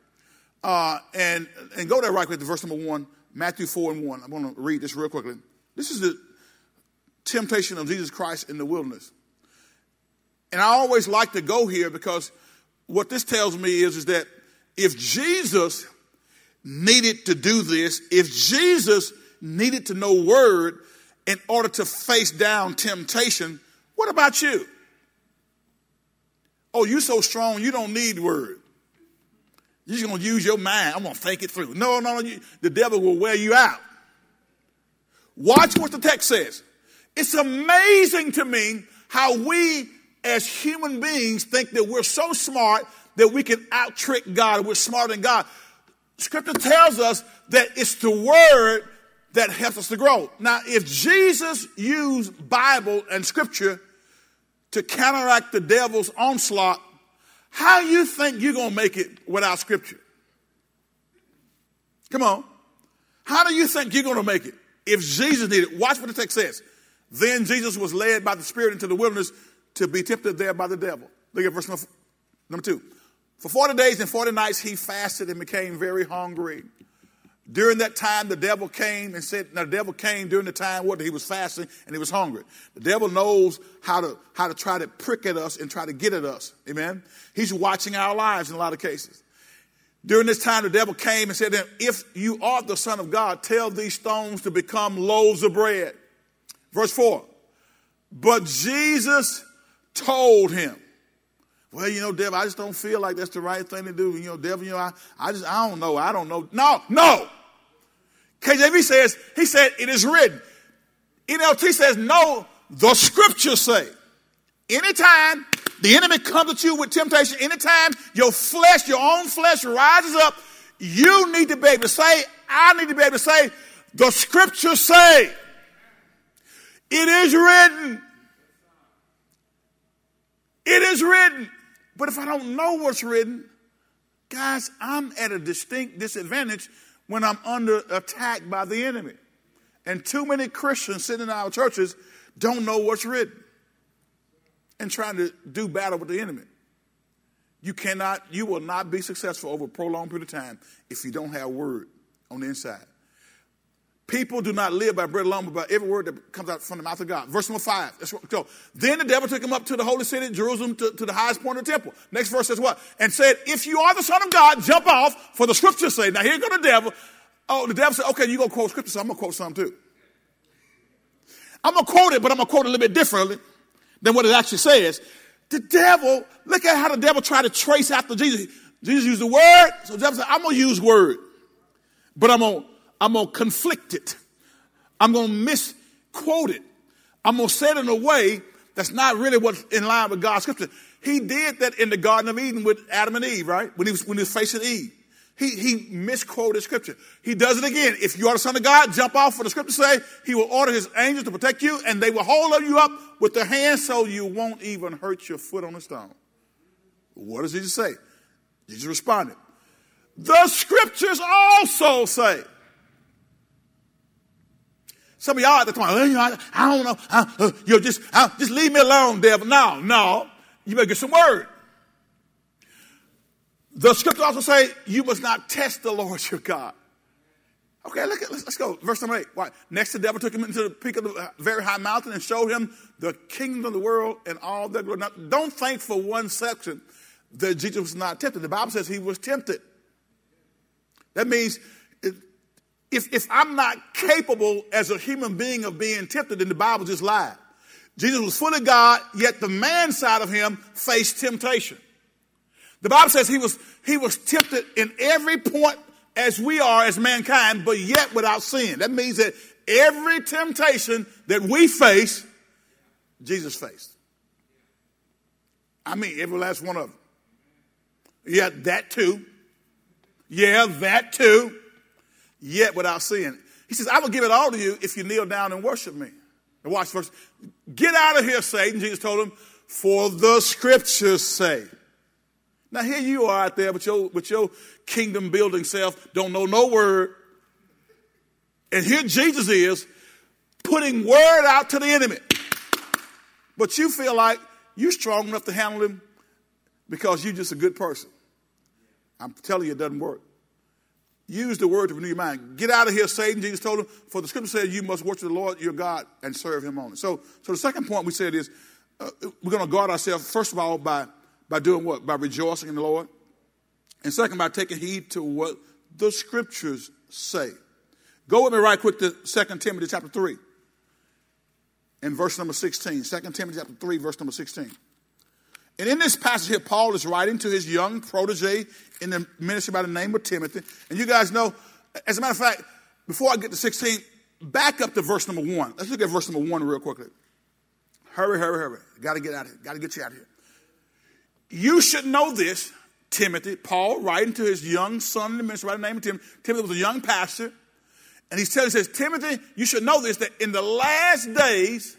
Uh, and, and go there right quick to verse number one, Matthew 4 and 1. I'm going to read this real quickly. This is the temptation of Jesus Christ in the wilderness. And I always like to go here because what this tells me is, is that if Jesus needed to do this, if Jesus needed to know word in order to face down temptation, what about you? Oh, you're so strong, you don't need word. You're just going to use your mind. I'm going to think it through. No, no, no. the devil will wear you out. Watch what the text says. It's amazing to me how we as human beings think that we're so smart that we can out trick God. We're smarter than God. Scripture tells us that it's the word that helps us to grow. Now, if Jesus used Bible and scripture to counteract the devil's onslaught, how you think you're going to make it without scripture? Come on. How do you think you're going to make it if Jesus needed? Watch what the text says. Then Jesus was led by the Spirit into the wilderness to be tempted there by the devil. Look at verse number two. For 40 days and 40 nights he fasted and became very hungry. During that time, the devil came and said, now the devil came during the time what he was fasting and he was hungry. The devil knows how to, how to try to prick at us and try to get at us. Amen. He's watching our lives in a lot of cases. During this time, the devil came and said, if you are the son of God, tell these stones to become loaves of bread. Verse four. But Jesus told him, well, you know, devil, I just don't feel like that's the right thing to do. You know, devil, you know, I, I just, I don't know. I don't know. No, no. KJV says, he said, it is written. NLT says, no, the scriptures say. Anytime the enemy comes at you with temptation, anytime your flesh, your own flesh rises up, you need to be able to say, I need to be able to say, the scriptures say. It is written. It is written. But if I don't know what's written, guys, I'm at a distinct disadvantage when I'm under attack by the enemy. And too many Christians sitting in our churches don't know what's written and trying to do battle with the enemy. You cannot, you will not be successful over a prolonged period of time if you don't have word on the inside. People do not live by bread alone, but by every word that comes out from the mouth of God. Verse number five. Go. Then the devil took him up to the holy city, Jerusalem, to, to, the highest point of the temple. Next verse says what? And said, If you are the Son of God, jump off, for the scriptures say. Now here go the devil. Oh, the devil said, Okay, you're going to quote scripture, so I'm going to quote some too. I'm going to quote it, but I'm going to quote it a little bit differently than what it actually says. The devil, look at how the devil tried to trace after Jesus. Jesus used the word, so the devil said, I'm going to use word, but I'm going to I'm going to conflict it. I'm going to misquote it. I'm going to say it in a way that's not really what's in line with God's scripture. He did that in the Garden of Eden with Adam and Eve, right? When he was, when he was facing Eve. He, he misquoted scripture. He does it again. If you are the son of God, jump off for the scripture say, he will order his angels to protect you and they will hold you up with their hands so you won't even hurt your foot on the stone. What does Jesus say? Jesus responded, the scriptures also say. Some of y'all at the time, I, don't know, I, uh, you just, just leave me alone, devil. No, no, you better get some word. The scripture also say you must not test the Lord your God. Okay, look at, let's, let's go. Verse number eight. Why? Next, the devil took him into the peak of the uh, very high mountain and showed him the kingdom of the world and all their glory. Now, don't think for one second that Jesus was not tempted. The Bible says he was tempted. That means if, if I'm not capable as a human being of being tempted, then the Bible just lied. Jesus was fully God, yet the man side of him faced temptation. The Bible says he was, he was tempted in every point as we are as mankind, but yet without sin. That means that every temptation that we face, Jesus faced. I mean, every last one of them. Yeah, that too. Yeah, that too. Yet without sin. He says, I will give it all to you if you kneel down and worship me. And watch first. Get out of here, Satan, Jesus told him, for the scriptures say. Now here you are out there with your, with your kingdom building self, don't know no word. And here Jesus is putting word out to the enemy. But you feel like you're strong enough to handle him because you're just a good person. I'm telling you, it doesn't work. Use the word to renew your mind. Get out of here, Satan. Jesus told him, for the scripture says you must worship the Lord your God and serve him only. So, so the second point we said is uh, we're going to guard ourselves, first of all, by by doing what? By rejoicing in the Lord. And second, by taking heed to what the scriptures say. Go with me right quick to 2 Timothy chapter 3 in verse number 16. 2 Timothy chapter 3, verse number 16. And in this passage here, Paul is writing to his young protege in the ministry by the name of Timothy. And you guys know, as a matter of fact, before I get to 16, back up to verse number 1. Let's look at verse number 1 real quickly. Hurry, hurry, hurry. Got to get out of here. Got to get you out of here. You should know this, Timothy. Paul writing to his young son in the ministry by the name of Timothy. Timothy was a young pastor. And he's telling, he says, Timothy, you should know this, that in the last days,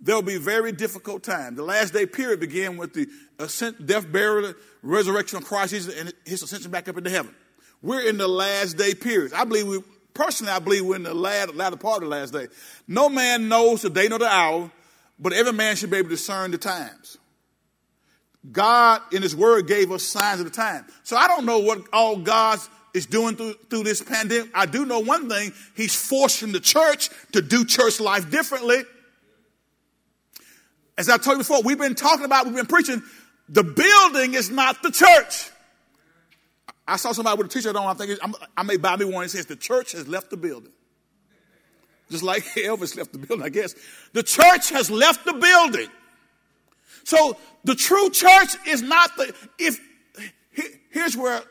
there'll be very difficult time. The last day period began with the ascent, death, burial, resurrection of Christ and his ascension back up into heaven. We're in the last day period. I believe we, personally, I believe we're in the latter, latter part of the last day. No man knows the day nor the hour, but every man should be able to discern the times. God in His Word gave us signs of the time. So I don't know what all God is doing through, through this pandemic. I do know one thing He's forcing the church to do church life differently. As I told you before, we've been talking about, we've been preaching, the building is not the church. I saw somebody with a t-shirt on, I think I may buy me one. It says, the church has left the building. Just like Elvis left the building, I guess. The church has left the building. So the true church is not the, if, here's where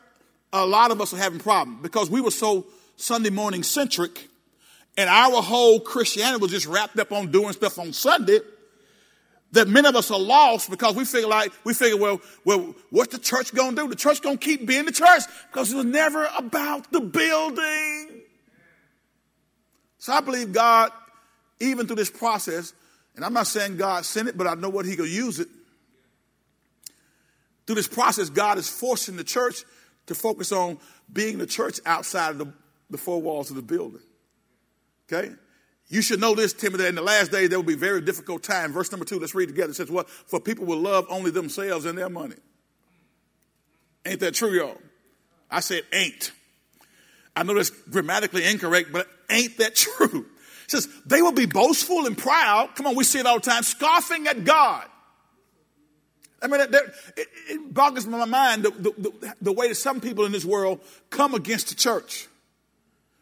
a lot of us are having problems because we were so Sunday morning centric and our whole Christianity was just wrapped up on doing stuff on Sunday that many of us are lost because we figure like, we figure, well, well, what's the church gonna do? The church gonna keep being the church because it was never about the building. So I believe God, even through this process, and I'm not saying God sent it, but I know what He could use it. Through this process, God is forcing the church to focus on being the church outside of the, the four walls of the building. Okay? You should know this, Timothy, in the last days there will be very difficult time. Verse number two, let's read together. It says, What? For people will love only themselves and their money. Ain't that true, y'all? I said ain't. I know that's grammatically incorrect, but ain't that true? says, they will be boastful and proud. Come on, we see it all the time, scoffing at God. I mean, it, it boggles my mind the, the, the, way that some people in this world come against the church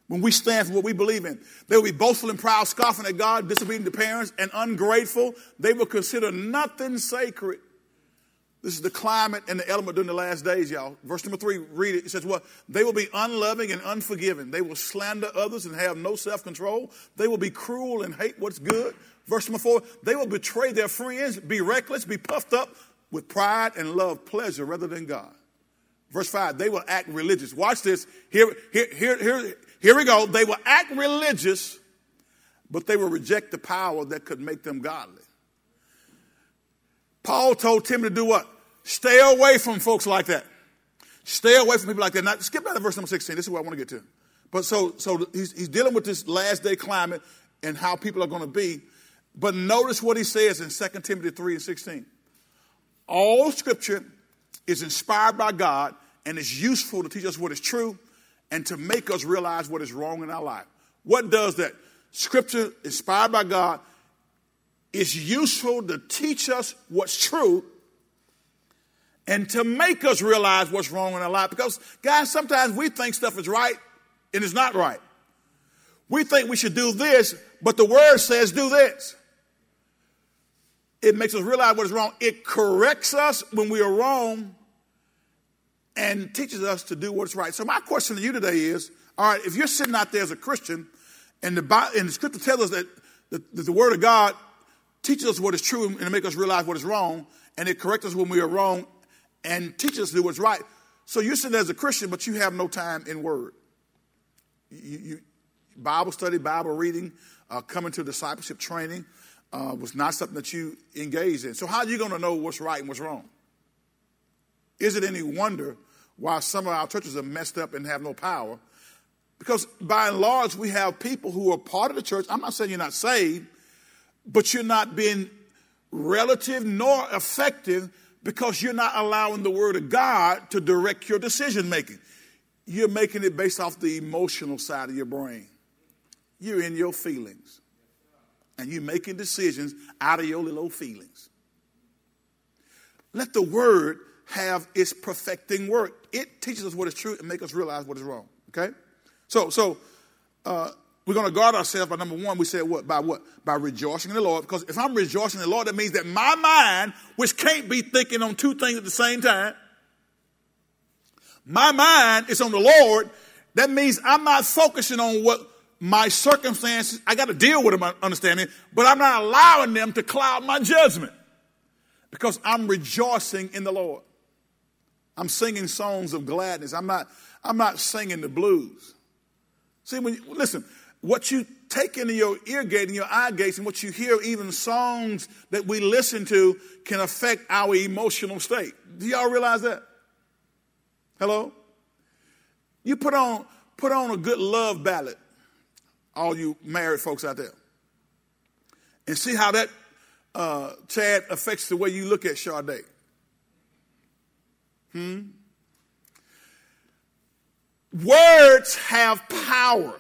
when we stand for what we believe in. They will be boastful and proud, scoffing at God, disobedient to parents, and ungrateful. They will consider nothing sacred. This is the climate and the element during the last days, y'all. Verse number three, read it. It says, Well, they will be unloving and unforgiving. They will slander others and have no self control. They will be cruel and hate what's good. Verse number four, they will betray their friends, be reckless, be puffed up with pride and love pleasure rather than God. Verse 5, they will act religious. Watch this. Here, here, here, here, here we go. They will act religious, but they will reject the power that could make them godly. Paul told Timothy to do what? Stay away from folks like that. Stay away from people like that. Now, skip down to verse number 16. This is what I want to get to. But so, so he's, he's dealing with this last day climate and how people are going to be. But notice what he says in 2 Timothy 3 and 16. All scripture is inspired by God and is useful to teach us what is true and to make us realize what is wrong in our life. What does that? Scripture inspired by God is useful to teach us what's true and to make us realize what's wrong in our life. Because, guys, sometimes we think stuff is right and it's not right. We think we should do this, but the word says do this. It makes us realize what is wrong. It corrects us when we are wrong and teaches us to do what's right. So my question to you today is, all right, if you're sitting out there as a Christian and the, Bible, and the scripture tells us that the, that the word of God teaches us what is true and make us realize what is wrong, and it corrects us when we are wrong and teaches us to do what's right. So you're sitting as a Christian, but you have no time in word. You, you, Bible study, Bible reading, uh, coming to discipleship training uh, was not something that you engaged in. So how are you going to know what's right and what's wrong? Is it any wonder why some of our churches are messed up and have no power? Because by and large, we have people who are part of the church. I'm not saying you're not saved, but you're not being relative nor effective because you're not allowing the Word of God to direct your decision making. You're making it based off the emotional side of your brain. You're in your feelings. And you're making decisions out of your little feelings. Let the Word have its perfecting work. It teaches us what is true and make us realize what is wrong. Okay? So, so uh, we're going to guard ourselves by number one. We said what? By what? By rejoicing in the Lord. Because if I'm rejoicing in the Lord, that means that my mind, which can't be thinking on two things at the same time, my mind is on the Lord. That means I'm not focusing on what my circumstances, I got to deal with them, understanding, but I'm not allowing them to cloud my judgment because I'm rejoicing in the Lord. I'm singing songs of gladness. I'm not, I'm not singing the blues. See, when you, listen, what you take into your ear gate and your eye gates and what you hear, even songs that we listen to, can affect our emotional state. Do y'all realize that? Hello? You put on, put on a good love ballad, all you married folks out there, and see how that, uh, Chad, affects the way you look at Sade. Hmm? Words have power.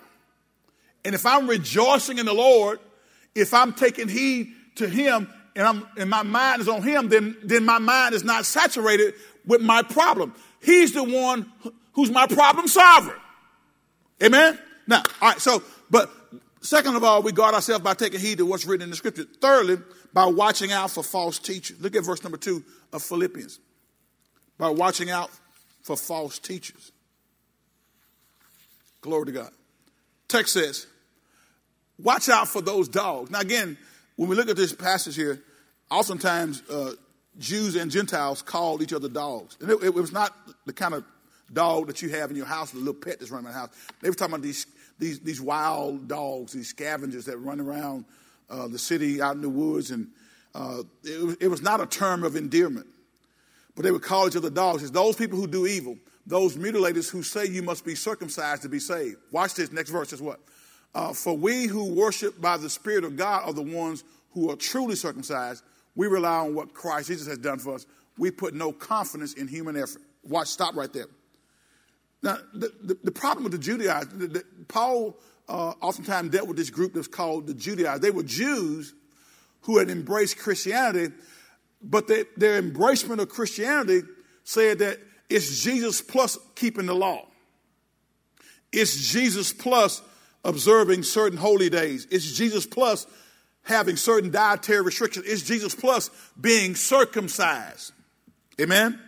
And if I'm rejoicing in the Lord, if I'm taking heed to Him and, I'm, and my mind is on Him, then, then my mind is not saturated with my problem. He's the one who's my problem solver. Amen? Now, all right, so, but second of all, we guard ourselves by taking heed to what's written in the scripture. Thirdly, by watching out for false teachers. Look at verse number two of Philippians. By watching out for false teachers. Glory to God. Text says, Watch out for those dogs. Now, again, when we look at this passage here, oftentimes uh, Jews and Gentiles called each other dogs. And it, it, was not the kind of dog that you have in your house, the little pet that's running around the house. They were talking about these, these, these wild dogs, these scavengers that run around uh, the city out in the woods. And uh, it, it was not a term of endearment. But they would call each other dogs. It's those people who do evil, those mutilators who say you must be circumcised to be saved. Watch this. Next verse is what? Uh, for we who worship by the Spirit of God are the ones who are truly circumcised. We rely on what Christ Jesus has done for us. We put no confidence in human effort. Watch, stop right there. Now, the, the, the problem with the Judaizers, the, the, Paul uh, oftentimes dealt with this group that's called the Judaizers. They were Jews who had embraced Christianity, but they, their embracement of Christianity said that it's Jesus plus keeping the law. It's Jesus plus observing certain holy days. It's Jesus plus having certain dietary restrictions. It's Jesus plus being circumcised. Amen?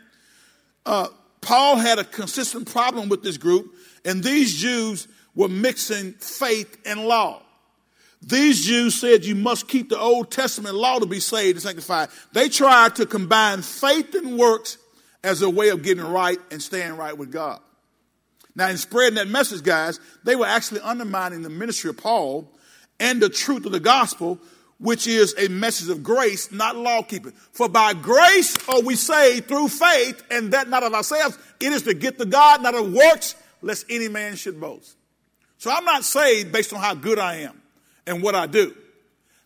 Uh, Paul had a consistent problem with this group, and these Jews were mixing faith and law. These Jews said you must keep the Old Testament law to be saved and sanctified. They tried to combine faith and works as a way of getting right and staying right with God. Now, in spreading that message, guys, they were actually undermining the ministry of Paul and the truth of the gospel, which is a message of grace, not law keeping. For by grace are we saved through faith, and that not of ourselves. It is to get to God, not of works, lest any man should boast. So I'm not saved based on how good I am and what I do.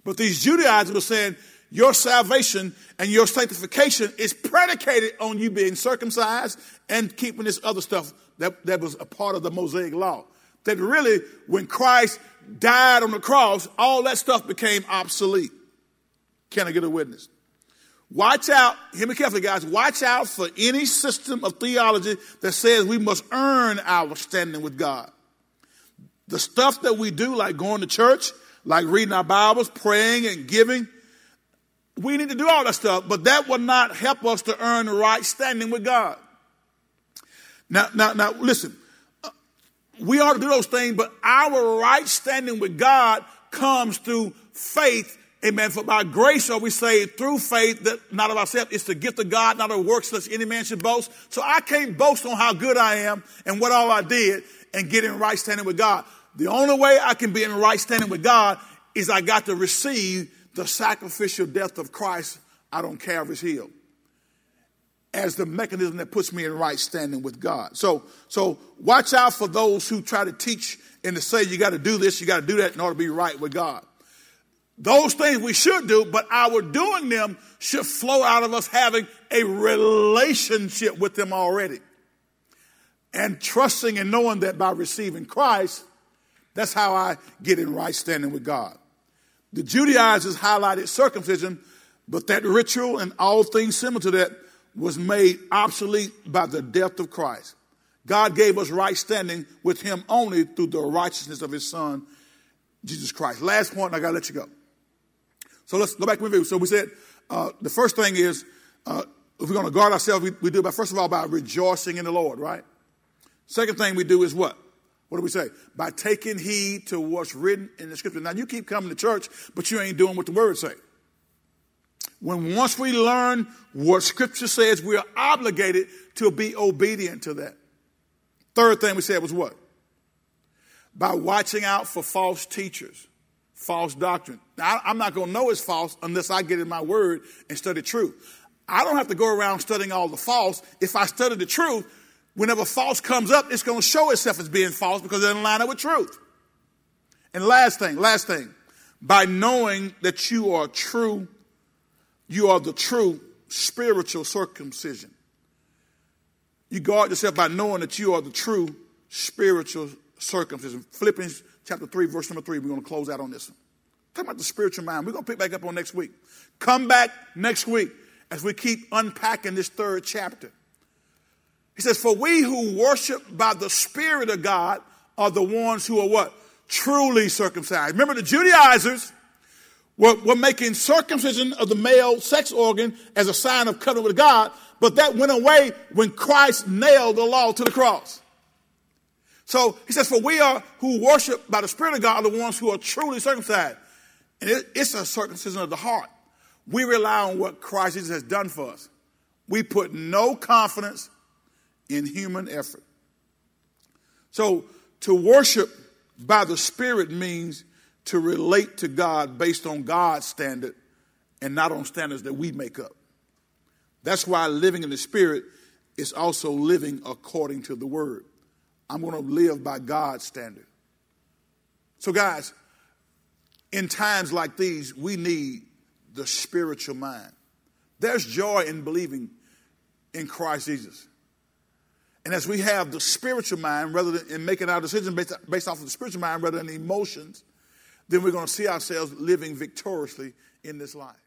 But these Judaizers were saying, your salvation and your sanctification is predicated on you being circumcised and keeping this other stuff that, that was a part of the Mosaic law. That really, when Christ died on the cross, all that stuff became obsolete. Can I get a witness? Watch out, hear me carefully, guys. Watch out for any system of theology that says we must earn our standing with God. The stuff that we do, like going to church, like reading our Bibles, praying and giving, we need to do all that stuff, but that will not help us to earn the right standing with God. Now, now, now, listen. Uh, we ought to do those things, but our right standing with God comes through faith. Amen. For by grace are we saved through faith that not of ourselves. It's the gift of God, not of works, lest any man should boast. So I can't boast on how good I am and what all I did and get in right standing with God. The only way I can be in right standing with God is I got to receive the sacrificial death of Christ out on Calvary's Hill as the mechanism that puts me in right standing with God. So, so watch out for those who try to teach and to say you got to do this, you got to do that in order to be right with God. Those things we should do, but our doing them should flow out of us having a relationship with them already. And trusting and knowing that by receiving Christ, that's how I get in right standing with God. The Judaizers highlighted circumcision, but that ritual and all things similar to that was made obsolete by the death of Christ. God gave us right standing with Him only through the righteousness of His Son, Jesus Christ. Last point, I got to let you go. So let's go back and review. So we said uh, the first thing is uh, if we're going to guard ourselves, we, we do it by, first of all, by rejoicing in the Lord, right? Second thing we do is what? What do we say? By taking heed to what's written in the scripture. Now you keep coming to church, but you ain't doing what the word say. When once we learn what scripture says, we are obligated to be obedient to that. Third thing we said was what? By watching out for false teachers, false doctrine. Now, I'm not going to know it's false unless I get in my word and study truth. I don't have to go around studying all the false. If I study the truth, whenever false comes up, it's going to show itself as being false because it doesn't line up with truth. And last thing, last thing, by knowing that you are true, you are the true spiritual circumcision. You guard yourself by knowing that you are the true spiritual circumcision. Philippians chapter 3, verse number 3, we're going to close out on this one. Talk about the spiritual mind. We're going to pick back up on next week. Come back next week as we keep unpacking this third chapter. He says, For we who worship by the Spirit of God are the ones who are what? Truly circumcised. Remember, the Judaizers were, were making circumcision of the male sex organ as a sign of covenant with God, but that went away when Christ nailed the law to the cross. So he says, For we are who worship by the Spirit of God are the ones who are truly circumcised. And it, it's a circumcision of the heart. We rely on what Christ Jesus has done for us. We put no confidence in human effort. So to worship by the Spirit means to relate to God based on God's standard and not on standards that we make up. That's why living in the Spirit is also living according to the Word. I'm going to live by God's standard. So, guys, in times like these, we need the spiritual mind. There's joy in believing in Christ Jesus. And as we have the spiritual mind rather than in making our decisions based, based off of the spiritual mind rather than emotions, then we're going to see ourselves living victoriously in this life.